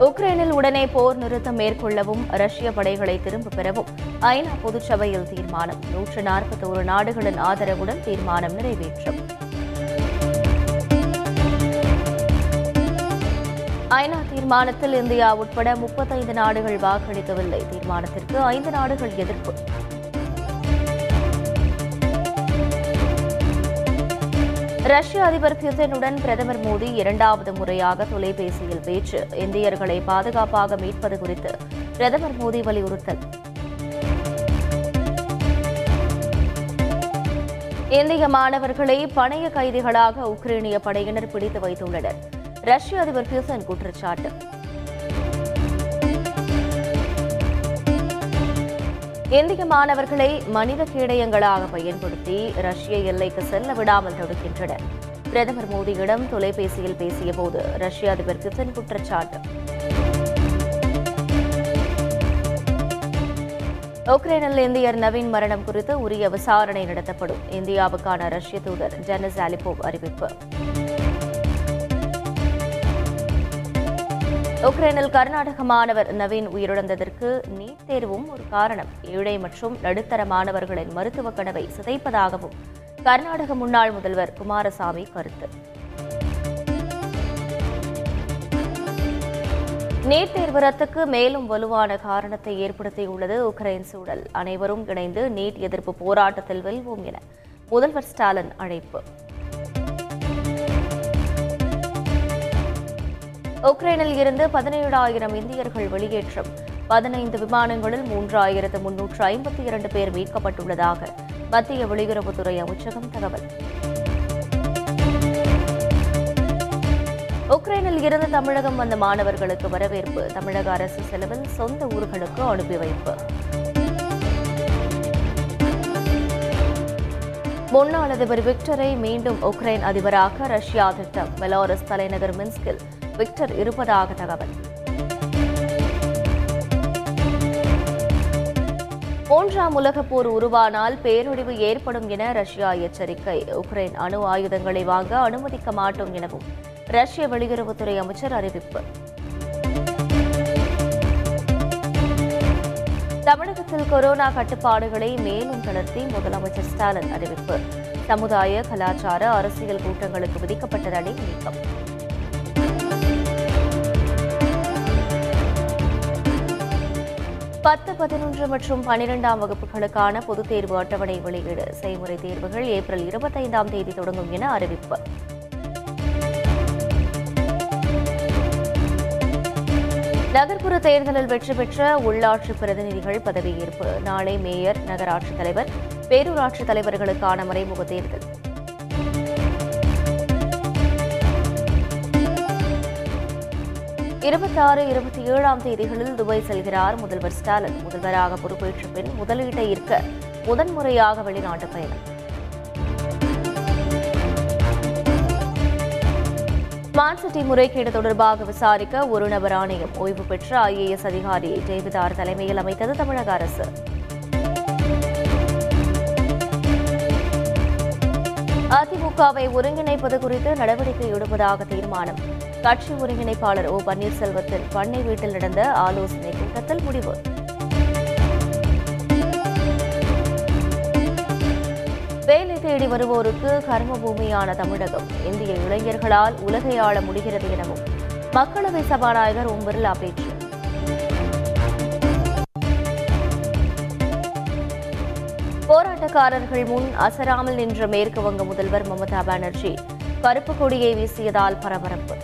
உக்ரைனில் உடனே போர் நிறுத்தம் மேற்கொள்ளவும் ரஷ்ய படைகளை திரும்பப் பெறவும் ஐநா பொதுச்சபையில் தீர்மானம். நூற்று நாற்பத்தோரு நாடுகளின் ஆதரவுடன் தீர்மானம் நிறைவேற்றும். ஐநா தீர்மானத்தில் இந்தியா உட்பட முப்பத்தைந்து நாடுகள் வாக்களிக்கவில்லை. தீர்மானத்திற்கு ஐந்து நாடுகள் எதிர்ப்பு. ரஷ்ய அதிபர் புதினுடன் பிரதமர் மோடி இரண்டாவது முறையாக தொலைபேசியில் பேச்சு. இந்தியர்களை பாதுகாப்பாக மீட்பது குறித்து பிரதமர் மோடி வலியுறுத்தல். இந்திய மாணவர்களை பணைய கைதிகளாக உக்ரைனிய படையினர் பிடித்து வைத்துள்ளனர். ரஷ்ய அதிபர் புதின் குற்றச்சாட்டு. இந்திய மாணவர்களை மனித கேடயங்களாக பயன்படுத்தி ரஷ்ய எல்லைக்கு செல்ல விடாமல் தடுக்கின்றனர் பிரதமர் மோடியிடம் தொலைபேசியில் பேசியபோது ரஷ்ய அதிபர் புதின் குற்றச்சாட்டு. உக்ரைனில் இந்தியர் நவீன் மரணம் குறித்து உரிய விசாரணை நடத்தப்படும். இந்தியாவுக்கான ரஷ்ய தூதர் டெனிஸ் அலிபோவ் அறிவிப்பு. உக்ரைனில் கர்நாடக மாணவர் நவீன் உயிரிழந்ததற்கு நீட் தேர்வும் ஒரு காரணம். ஏழை மற்றும் நடுத்தர மாணவர்களின் மருத்துவ கனவை சிதைப்பதாகவும் கர்நாடக முன்னாள் முதல்வர் குமாரசாமி கருத்து. நீட் தேர்வு ரத்துக்கு மேலும் வலுவான காரணத்தை ஏற்படுத்தியுள்ளது உக்ரைன் சூழல். அனைவரும் இணைந்து நீட் எதிர்ப்பு போராட்டத்தில் வெல்வோம் என முதல்வர் ஸ்டாலின் அழைப்பு. உக்ரைனில் இருந்து பதினேழாயிரம் இந்தியர்கள் வெளியேற்றம். பதினைந்து விமானங்களில் மூன்றாயிரத்து முன்னூற்று ஐம்பத்தி இரண்டு பேர் மீட்கப்பட்டுள்ளதாக மத்திய வெளியுறவுத்துறை அமைச்சகம் தகவல். உக்ரைனில் இருந்து தமிழகம் வந்த மாணவர்களுக்கு வரவேற்பு. தமிழக அரசு செலவில் சொந்த ஊர்களுக்கு அனுப்பி வைப்பு. முன்னாள் அதிபர் விக்டரை மீண்டும் உக்ரைன் அதிபராக ரஷ்யா திட்டம். பெலாரஸ் தலைநகர் மின்ஸ்கில் விக்டர் இருப்பதாக தகவல். மூன்றாம் உலகப் போர் உருவானால் பேரொழிவு ஏற்படும் என ரஷ்யா எச்சரிக்கை. உக்ரைன் அணு ஆயுதங்களை வாங்க அனுமதிக்க மாட்டோம் எனவும் ரஷ்ய வெளியுறவுத்துறை அமைச்சர் அறிவிப்பு. தமிழகத்தில் கொரோனா கட்டுப்பாடுகளை மேலும் தளர்த்தி முதலமைச்சர் ஸ்டாலின் அறிவிப்பு. சமுதாய கலாச்சார அரசியல் கூட்டங்களுக்கு விதிக்கப்பட்ட தடை நீக்கம். பத்து பதினொன்று மற்றும் பனிரெண்டாம் வகுப்புகளுக்கான பொதுத் தேர்வு அட்டவணை வெளியீடு. செய்முறை தேர்வுகள் ஏப்ரல் இருபத்தைந்தாம் தேதி தொடங்கும் என அறிவிப்பு. நகர்ப்புற தேர்தலில் வெற்றி பெற்ற உள்ளாட்சி பிரதிநிதிகள் பதவியேற்பு. நாளை மேயர் நகராட்சித் தலைவர் பேரூராட்சி தலைவர்களுக்கான மறைமுக தேர்தல். இருபத்தாறு இருபத்தி ஏழாம் தேதிகளில் துபாய் செல்கிறார் முதல்வர் ஸ்டாலின். முதல்வராக பொறுப்பேற்ற பின் முதலீட்டை ஈர்க்க முதன்முறையாக வெளிநாட்டு பயணம். ஸ்மார்ட் முறைகேடு தொடர்பாக விசாரிக்க ஒரு நபர் ஆணையம் ஓய்வு பெற்ற ஐஏஎஸ் அதிகாரி ஜெயவிதார் தலைமையில் அமைத்தது தமிழக அரசு. அதிமுகவை ஒருங்கிணைப்பது குறித்து நடவடிக்கை எடுப்பதாக தீர்மானம். கட்சி ஒருங்கிணைப்பாளர் ஓ பன்னீர்செல்வத்தின் பண்ணை வீட்டில் நடந்த ஆலோசனை கூட்டத்தில் முடிவு. வேலை தேடி வருவோருக்கு கர்ம பூமியான தமிழகம். இந்திய இளைஞர்களால் உலகை ஆள முடிகிறது எனவும் மக்களவை சபாநாயகர் ஓம் பிர்லா பேச்சு. போராட்டக்காரர்கள் முன் அசராமல் நின்ற மேற்கு வங்க முதல்வர் மம்தா பானர்ஜி கருப்பு கொடியை வீசியதால் பரபரப்பு.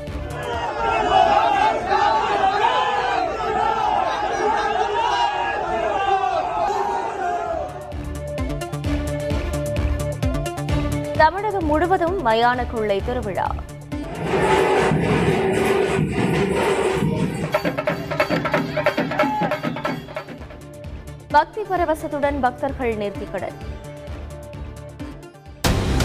தமிழகம் முழுவதும் மயான கொள்ளை திருவிழா. பக்தி பரவசத்துடன் பக்தர்கள் நேர்த்திக்கடன்.